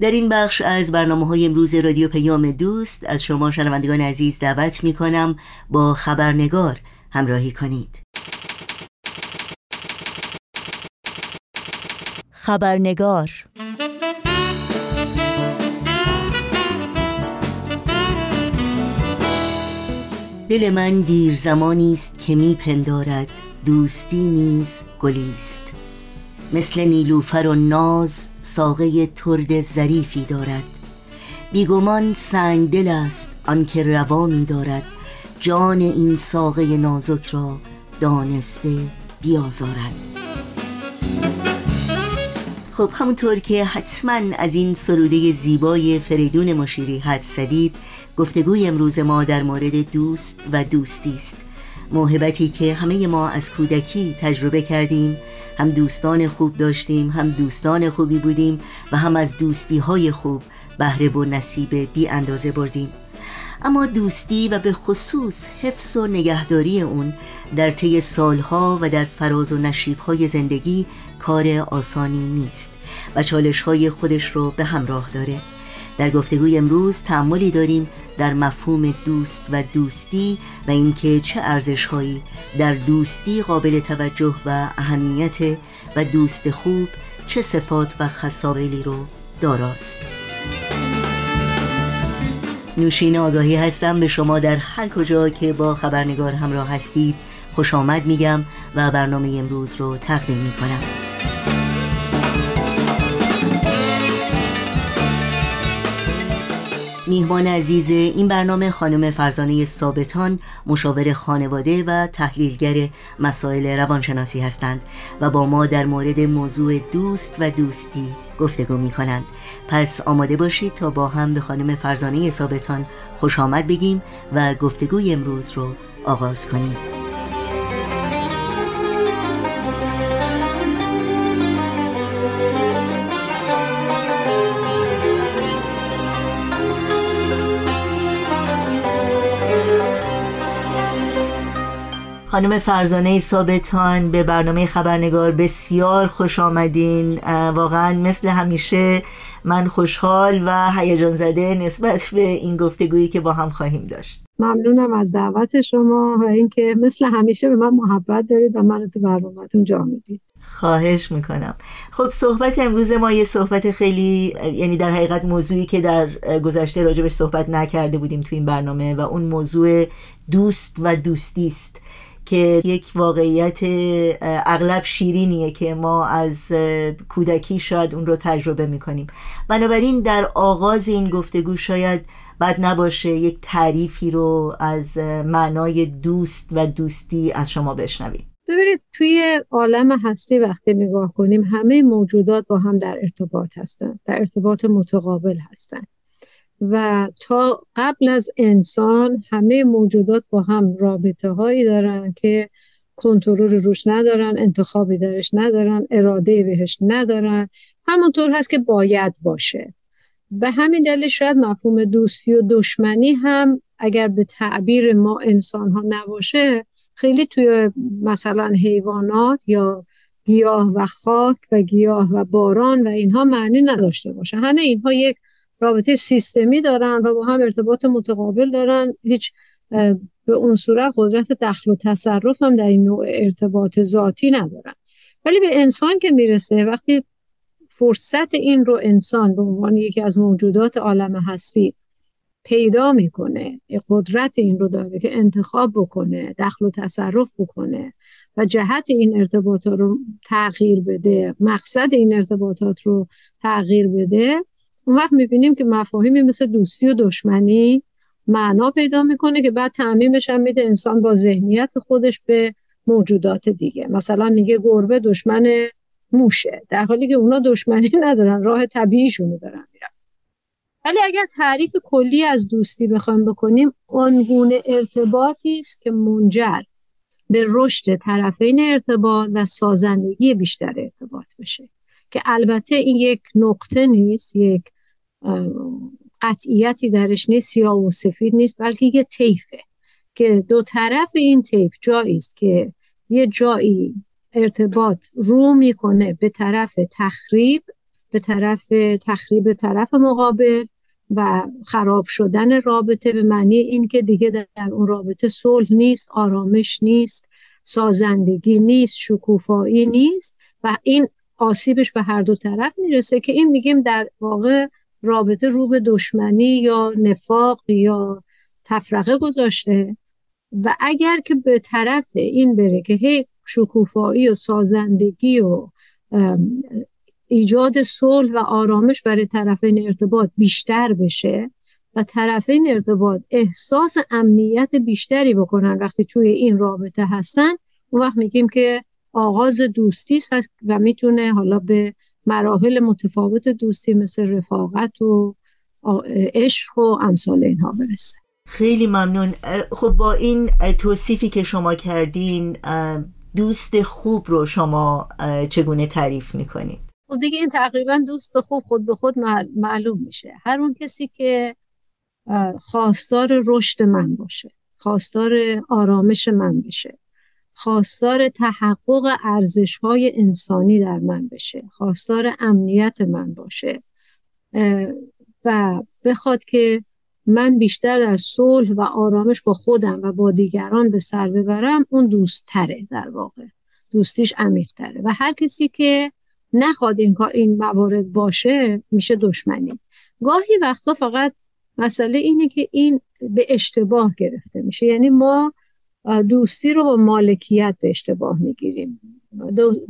در این بخش از برنامه های امروز رادیو پیام دوست از شما شنوندگان عزیز دعوت می کنم با خبرنگار همراهی کنید. خبرنگار دل من دیر زمانی است که می پندارد دوستی نیز گلیست مثل نیلوفر و ناز ساقه ترد ظریفی دارد. بیگمان سنگ دل است آنکه روا می دارد. جان این ساقه نازک را دانسته بیازارد. خب همونطور که حتما از این سروده زیبای فریدون مشیری حد زدید گفتگوی امروز ما در مورد دوست و دوستی است. موهبتی که همه ما از کودکی تجربه کردیم هم دوستان خوب داشتیم هم دوستان خوبی بودیم و هم از دوستی های خوب بهره و نصیب بی اندازه بردیم. اما دوستی و به خصوص حفظ و نگهداری اون در طی سالها و در فراز و نشیبهای زندگی کار آسانی نیست و چالش های خودش رو به همراه داره. در گفتگوی امروز تعملی داریم در مفهوم دوست و دوستی و اینکه چه ارزشهایی در دوستی قابل توجه و اهمیت و دوست خوب چه صفات و خصائلی رو داراست. نوشین آگاهی هستم به شما در هر کجا که با خبرنگار همراه هستید خوش آمد میگم و برنامه امروز رو تقدیم می‌کنم. میهمان عزیز این برنامه خانم فرزانه ثابتان مشاور خانواده و تحلیلگر مسائل روانشناسی هستند و با ما در مورد موضوع دوست و دوستی گفتگو می کنند پس آماده باشید تا با هم به خانم فرزانه ثابتان خوش آمد بگیم و گفتگوی امروز رو آغاز کنیم. خانم فرزانه ثابتان به برنامه خبرنگار بسیار خوش آمدین. واقعا مثل همیشه من خوشحال و هیجان زده نسبت به این گفتگویی که با هم خواهیم داشت. ممنونم از دعوت شما و اینکه مثل همیشه به من محبت دارید و من تو برنامهتون جا می‌دید. خواهش می‌کنم. خب صحبت امروز ما یه صحبت خیلی یعنی در حقیقت موضوعی که در گذشته راجبش صحبت نکرده بودیم تو این برنامه و اون موضوع دوست و دوستی است. که یک واقعیت اغلب شیرینیه که ما از کودکی شاید اون رو تجربه می‌کنیم. بنابراین در آغاز این گفتگو شاید بد نباشه یک تعریفی رو از معنای دوست و دوستی از شما بشنویم. ببینید توی عالم هستی وقتی نگاه کنیم همه موجودات با هم در ارتباط هستند در ارتباط متقابل هستند و تا قبل از انسان همه موجودات با هم رابطه هایی دارن که کنترل روش ندارن انتخابی درش ندارن اراده بهش ندارن. همونطور هست که باید باشه. به همین دلیل شاید مفهوم دوستی و دشمنی هم اگر به تعبیر ما انسان ها نباشه خیلی توی مثلا حیوانات یا گیاه و خاک و گیاه و باران و اینها معنی نداشته باشه. همه اینها یک رابطه سیستمی دارن و با هم ارتباط متقابل دارن. هیچ به اون صورت قدرت دخل و تصرف هم در این نوع ارتباط ذاتی ندارن. ولی به انسان که می‌رسه وقتی فرصت این رو انسان به عنوان یکی از موجودات عالم هستی پیدا می‌کنه قدرت این رو داره که انتخاب بکنه دخل و تصرف بکنه و جهت این ارتباطات رو تغییر بده مقصد این ارتباطات رو تغییر بده اون وقت می‌بینیم که مفاهیمی مثل دوستی و دشمنی معنا پیدا می‌کنه که بعد تعمیمش هم میده انسان با ذهنیت خودش به موجودات دیگه. مثلا میگه گربه دشمن موشه. در حالی که اونا دشمنی ندارن راه طبیعیشونو دارن میرن. ولی اگر تعریف کلی از دوستی بخوایم بکنیم آنگونه ارتباطی است که منجر به رشد طرفین ارتباط و سازندگی بیشتر ارتباط بشه. که البته این یک نقطه نیست یک قطعیتی درش نیست سیاه و سفید نیست بلکه یه طیفه که دو طرف این طیف جایی است که یه جایی ارتباط رو می‌کنه به طرف تخریب به طرف تخریب طرف مقابل و خراب شدن رابطه به معنی اینکه دیگه در اون رابطه صلح نیست آرامش نیست سازندگی نیست شکوفایی نیست و این آسیبش به هر دو طرف می‌رسه که این میگیم در واقع رابطه رو به دشمنی یا نفاق یا تفرقه گذاشته و اگر که به طرف این بره که هی شکوفایی و سازندگی و ایجاد صلح و آرامش برای طرفین ارتباط بیشتر بشه و طرفین ارتباط احساس امنیت بیشتری بکنن وقتی توی این رابطه هستن اون وقت میگیم که آغاز دوستی است و می‌تونه حالا به مراحل متفاوت دوستی مثل رفاقت و عشق و امثال اینها برسه. خیلی ممنون. خب با این توصیفی که شما کردین دوست خوب رو شما چگونه تعریف می‌کنید؟ خب دیگه این تقریبا دوست خوب خود به خود معلوم میشه. هر اون کسی که خواستار رشد من باشه خواستار آرامش من بشه خواستار تحقق ارزش های انسانی در من بشه خواستار امنیت من باشه. و بخواد که من بیشتر در صلح و آرامش با خودم و با دیگران به سر ببرم اون دوست تره در واقع. دوستیش عمیق تره و هر کسی که نخواد این این موارد باشه میشه دشمنی. گاهی وقتا فقط مسئله اینه که این به اشتباه گرفته میشه. یعنی ما دوستی رو با مالکیت به اشتباه می‌گیریم.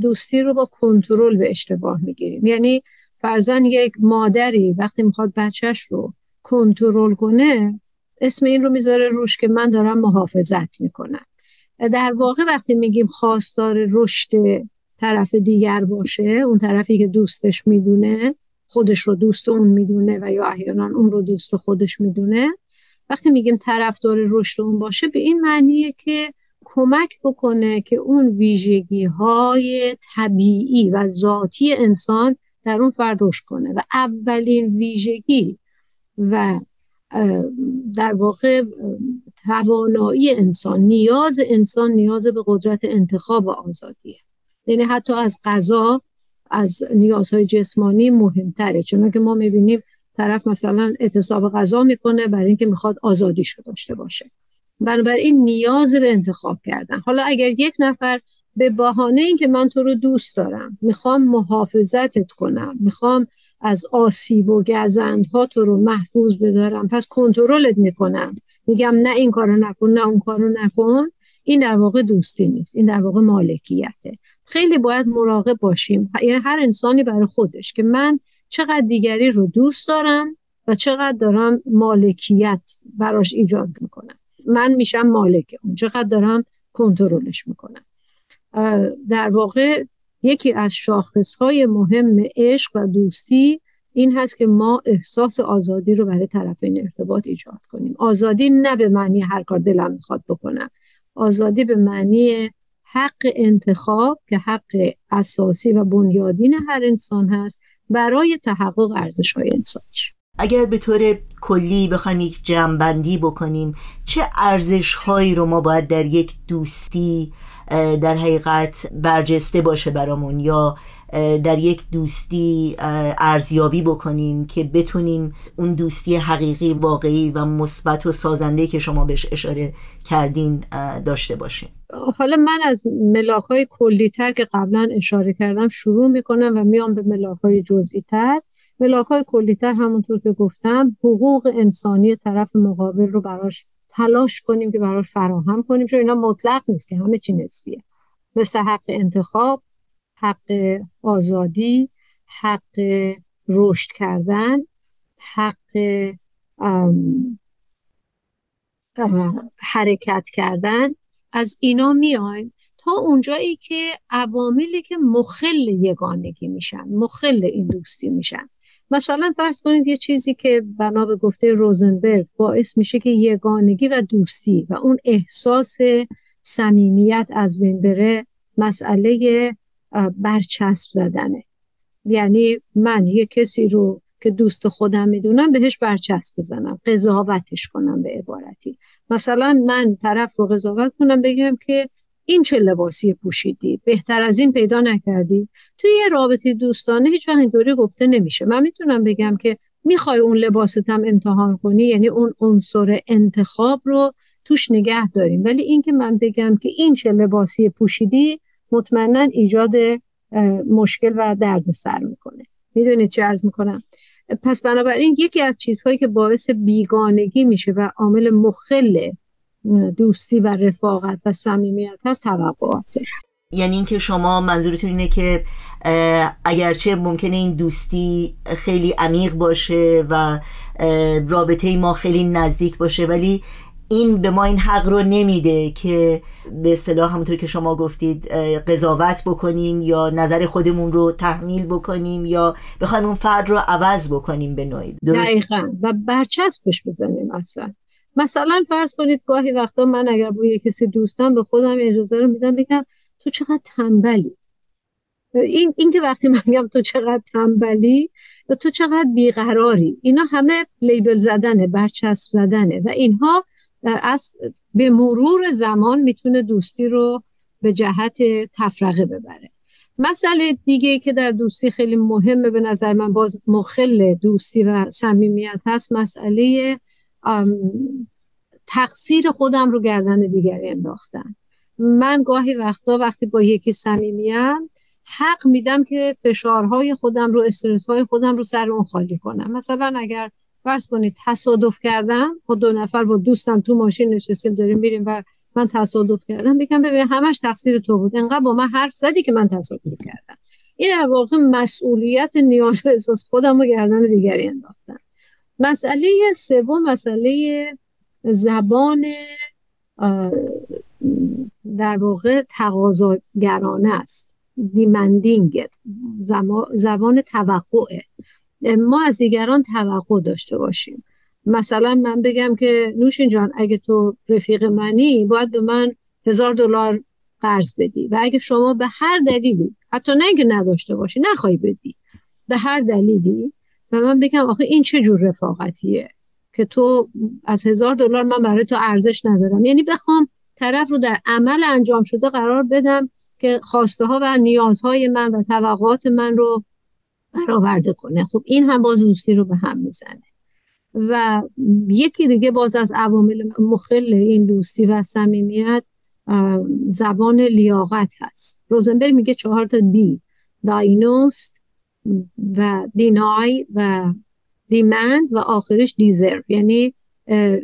دوستی رو با کنترل به اشتباه می‌گیریم. یعنی فرزن یک مادری وقتی می‌خواد بچهش رو کنترل کنه اسم این رو می‌ذاره روش که من دارم محافظت می‌کنم. در واقع وقتی میگیم خواستار رشد طرف دیگر باشه اون طرفی که دوستش می‌دونه خودش رو دوست اون می‌دونه و یا احیانا اون رو دوست خودش می‌دونه وقتی میگیم طرفدار رشد اون باشه به این معنیه که کمک بکنه که اون ویژگی های طبیعی و ذاتی انسان در اون فردوش کنه. و اولین ویژگی و در واقع توانایی انسان نیاز انسان نیاز به قدرت انتخاب و آزادیه. یعنی حتی از غذا از نیازهای جسمانی مهمتره. چون که ما می‌بینیم طرف مثلا اعتصاب غذا می‌کنه برای اینکه می‌خواد آزادیشو داشته باشه. بنابراین نیاز به انتخاب کردن. حالا اگر یک نفر به بهانه اینکه من تو رو دوست دارم می‌خوام محافظتت کنم می‌خوام از آسیب و گزندها تو رو محفوظ بدارم پس کنترلت می‌کنم. میگم نه این کارو نکن نه اون کارو نکن. این در واقع دوستی نیست این در واقع مالکیته. خیلی باید مراقب باشیم. یعنی هر انسانی برای خودش که من چقدر دیگری رو دوست دارم و چقدر دارم مالکیت براش ایجاد می‌کنم. من میشم مالک اون چقدر دارم کنترلش می‌کنم. در واقع یکی از های مهم عشق و دوستی این هست که ما احساس آزادی رو برای طرفین ارتباط ایجاد کنیم. آزادی نه به معنی هر کار دلم می‌خواد بکنم. آزادی به معنی حق انتخاب که حق اساسی و بنیادین هر انسان هست. برای تحقق ارزش های انسانیش اگر به طور کلی بخوایم یک جمعبندی بکنیم چه ارزش هایی رو ما باید در یک دوستی در حقیقت برجسته باشه برامون؟ یا در یک دوستی ارزیابی بکنیم که بتونیم اون دوستی حقیقی واقعی و مثبت و سازنده که شما بهش اشاره کردین داشته باشیم. حالا من از ملاک های کلی تر که قبلا اشاره کردم شروع می‌کنم و میام به ملاک های جزئی تر ملاک های کلی تر همونطور که گفتم حقوق انسانی طرف مقابل رو براش تلاش کنیم که براش فراهم کنیم چون اینا مطلق نیست که همه چی نسبیه. مثل حق انتخاب حق آزادی حق رشد کردن حق حرکت کردن. از اینا میایم تا اونجایی که عواملی که مخل یگانگی میشن مخل این دوستی میشن. مثلا فرض کنید یه چیزی که بنا به گفته روزنبرگ باعث میشه که یگانگی و دوستی و اون احساس صمیمیت از بین بره مسئله برچسب زدنه. یعنی من یه کسی رو که دوست خودم می‌دونم بهش برچسب بزنم قضاوتش کنم به عبارتی. مثلا من طرف رو قضاوت کنم بگم که این چه لباسی پوشیدی؟ بهتر از این پیدا نکردی؟ توی یه رابطه دوستانه هیچ وقت اینطوری گفته نمیشه. من می‌تونم بگم که می‌خوای اون لباست هم امتحان کنی؟ یعنی اون عنصر انتخاب رو توش نگه داریم. ولی اینکه من بگم که این چه لباسی پوشیدی مطمئنا ایجاد مشکل و دردسر می‌کنه. می‌دونید چه ارز می‌کنم؟ پس بنابراین یکی از چیزهایی که باعث بیگانگی میشه و عامل مخل دوستی و رفاقت و صمیمیت هست توقعاته یعنی اینکه شما منظورتون اینه که اگرچه ممکنه این دوستی خیلی عمیق باشه و رابطه ما خیلی نزدیک باشه ولی این به ما این حق رو نمیده که به اصطلاح همونطور که شما گفتید قضاوت بکنیم یا نظر خودمون رو تحمیل بکنیم یا بخوایم اون فرد رو عوض بکنیم به نوعی. دقیقا. و برچسبش بزنیم اصلا. مثلا فرض کنید گاهی وقتا من اگر با یه کسی دوستم به خودم اجازه رو میدم بگم تو چقدر تنبلی. این, این که وقتی من میگم تو چقدر تنبلی و تو چقدر بیقراری. اینا همه لیبل زدنه برچسب زدنه. و اینها از به مرور زمان می‌تونه دوستی رو به جهت تفرقه ببره. مسئله دیگه که در دوستی خیلی مهمه به نظر من باز مخل دوستی و صمیمیت هست مسئله تقصیر خودم رو گردن دیگری انداختن. من گاهی وقتا وقتی با یکی صمیمیم حق میدم که فشارهای خودم رو استرسهای خودم رو سر اون خالی کنم. مثلا اگر فرض کنید. تصادف کردم با دو نفر با دوستم تو ماشین نشستیم داریم میریم و من تصادف کردم. بگم ببین همش تقصیر تو بود. انقدر با من حرف زدی که من تصادف کردم. این در واقع مسئولیت نیاز و احساس خودم رو گردن دیگری انداختن. مسئله سوم مسئله زبان در واقع تقاضاگرانه است. دیمندینگ زبان توقعه. ما از دیگران توقع داشته باشیم. مثلا من بگم که نوشین جان اگه تو رفیق منی باید به من هزار دلار قرض بدی و اگه شما به هر دلیلی حتی نه اینکه نداشته باشی نخوای بدی به هر دلیلی و من بگم آخه این چه جور رفاقتیه که تو از هزار دلار من برای تو ارزش ندارم. یعنی بخوام طرف رو در عمل انجام شده قرار بدم که خواسته ها و نیازهای من و توقعات من رو برآورده کنه. خب این هم باز دوستی رو به هم می‌زنه. و یکی دیگه باز از عوامل مخل این دوستی و صمیمیت زبان لیاقت هست. روزنبرگ میگه چهار تا دی. داینوست و دینای و دیمند و آخرش دیزرو. یعنی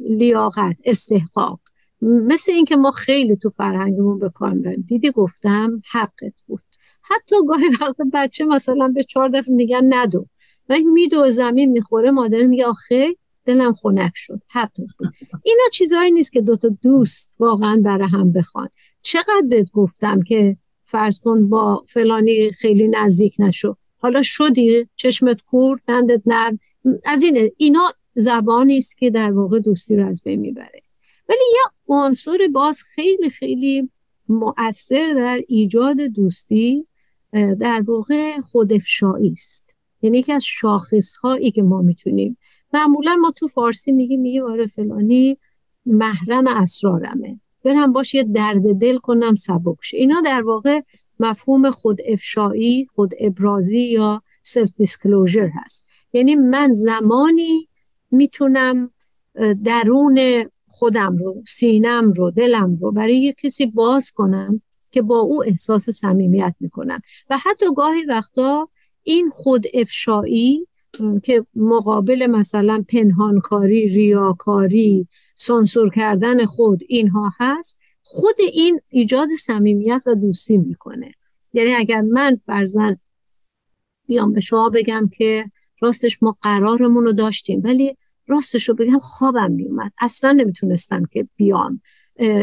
لیاقت استحقاق. مثل اینکه ما خیلی تو فرهنگمون به کار دیدی گفتم حقت بود. حتی گاهی وقت بچه مثلا به چهار دفعه میگن ندو. و میدو زمین می‌خوره مادر میگه آخه دلم خنک شد. بود اینا چیزهایی نیست که دوتا دوست واقعا برای هم بخوان. چقدر بهت گفتم که فرض کن با فلانی خیلی نزدیک نشو. حالا شدی؟ چشمت کور دندت نرم. از اینه. اینا زبانی است که در واقع دوستی رو از بین می‌بره. ولی یه عنصر باز خیلی خیلی مؤثر در ایجاد دوستی در واقع خودافشایی است. یعنی یکی از شاخص هایی که ما می‌تونیم. معمولا ما تو فارسی میگیم میگه آره فلانی محرم اسرارمه. برم باش یه درد دل کنم سبکش اینا در واقع مفهوم خود افشایی خود ابرازی یا self-disclosure هست. یعنی من زمانی می‌تونم درون خودم رو سینم رو دلم رو برای یه کسی باز کنم که با او احساس صمیمیت می‌کنم. و حتی گاهی وقتا این خود افشایی که مقابل مثلا پنهانکاری ریاکاری سانسور کردن خود اینها هست خود این ایجاد صمیمیت و دوستی می‌کنه. یعنی اگر من فرزن بیام به شما بگم که راستش ما قرارمون رو داشتیم ولی راستش رو بگم خوابم میومد اصلا نمی‌تونستم که بیام.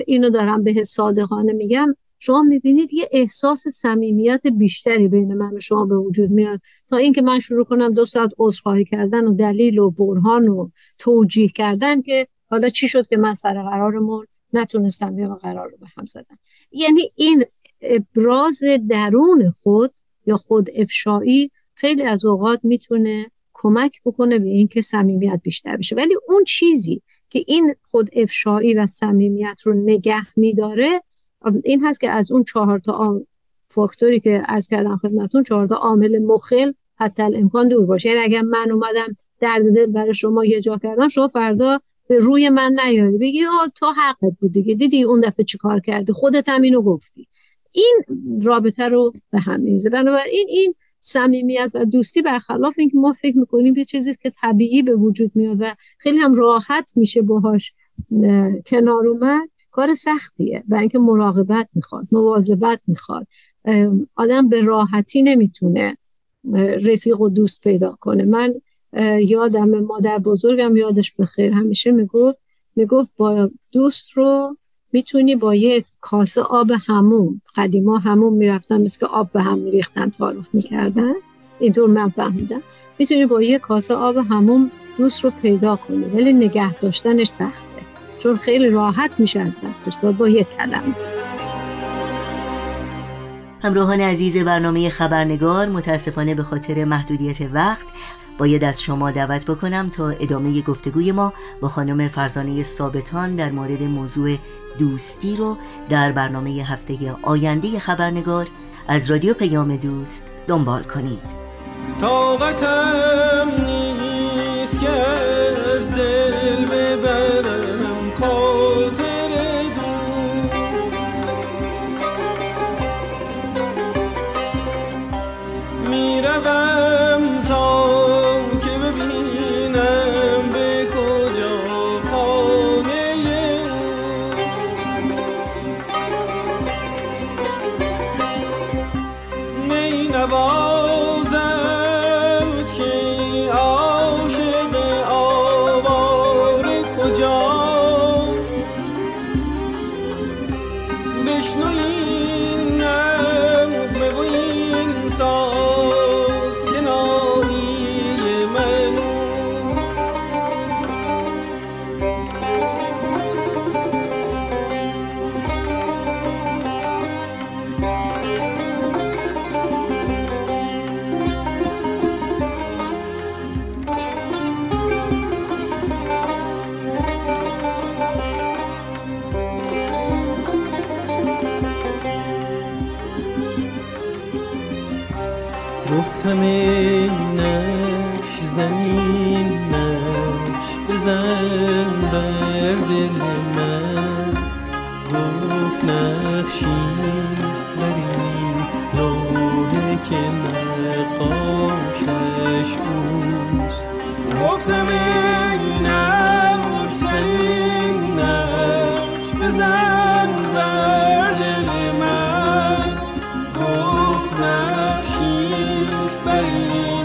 اینو دارم به صادقانه میگم. شما می‌بینید یه احساس صمیمیت بیشتری بین من و شما به وجود میاد. تا اینکه من شروع کنم دو ساعت عذرخواهی کردن و دلیل و برهان و توجیه کردن که حالا چی شد که من سر قرارمون نتونستم بیام قرار رو به هم زدم. یعنی این ابراز درون خود یا خود افشایی خیلی از اوقات می‌تونه کمک بکنه به اینکه صمیمیت بیشتر بشه. ولی اون چیزی که این خود افشایی و صمیمیت رو نگه میداره این هست که از اون چهار تا فاکتوری که از کردم خدمتون چهار تا عامل مخل حتی امکان دور باشه. یعنی اگر من اومدم درد دل برای شما یه جا کردم شما فردا به روی من نیاری. بگی آه تو حقت بود دیگه. دیدی اون دفعه چیکار کردی؟ خودت هم اینو گفتی. این رابطه رو به هم میریزه. بنابراین این صمیمیت و دوستی برخلاف اینکه ما فکر می‌کنیم یه چیزی که طبیعی به وجود میاد و خیلی هم راحت میشه باهاش کنار اومد کار سختیه. و اینکه مراقبت می‌خواد مواظبت می‌خواد. آدم به راحتی نمی‌تونه رفیق و دوست پیدا کنه. من یادم مادر بزرگم یادش بخیر همیشه می‌گفت می‌گفت با دوست رو می‌تونی با یک کاسه آب هموم قدیما هموم می‌رفتن مثل که آب به هم میریختن تعارف می‌کردن. اینطور من فهمیدم. می‌تونی با یک کاسه آب هموم دوست رو پیدا کنی ولی نگه داشتنش سخته. چون خیلی راحت میشه از دستش داد. با یک کلمه همراهان عزیز برنامه خبرنگار متاسفانه به خاطر محدودیت وقت باید از شما دعوت بکنم تا ادامه گفتگوی ما با خانم فرزانه ثابتان در مورد موضوع دوستی رو در برنامه هفته آینده خبرنگار از رادیو پیام دوست دنبال کنید. طاقتم نیست که me Hallelujah.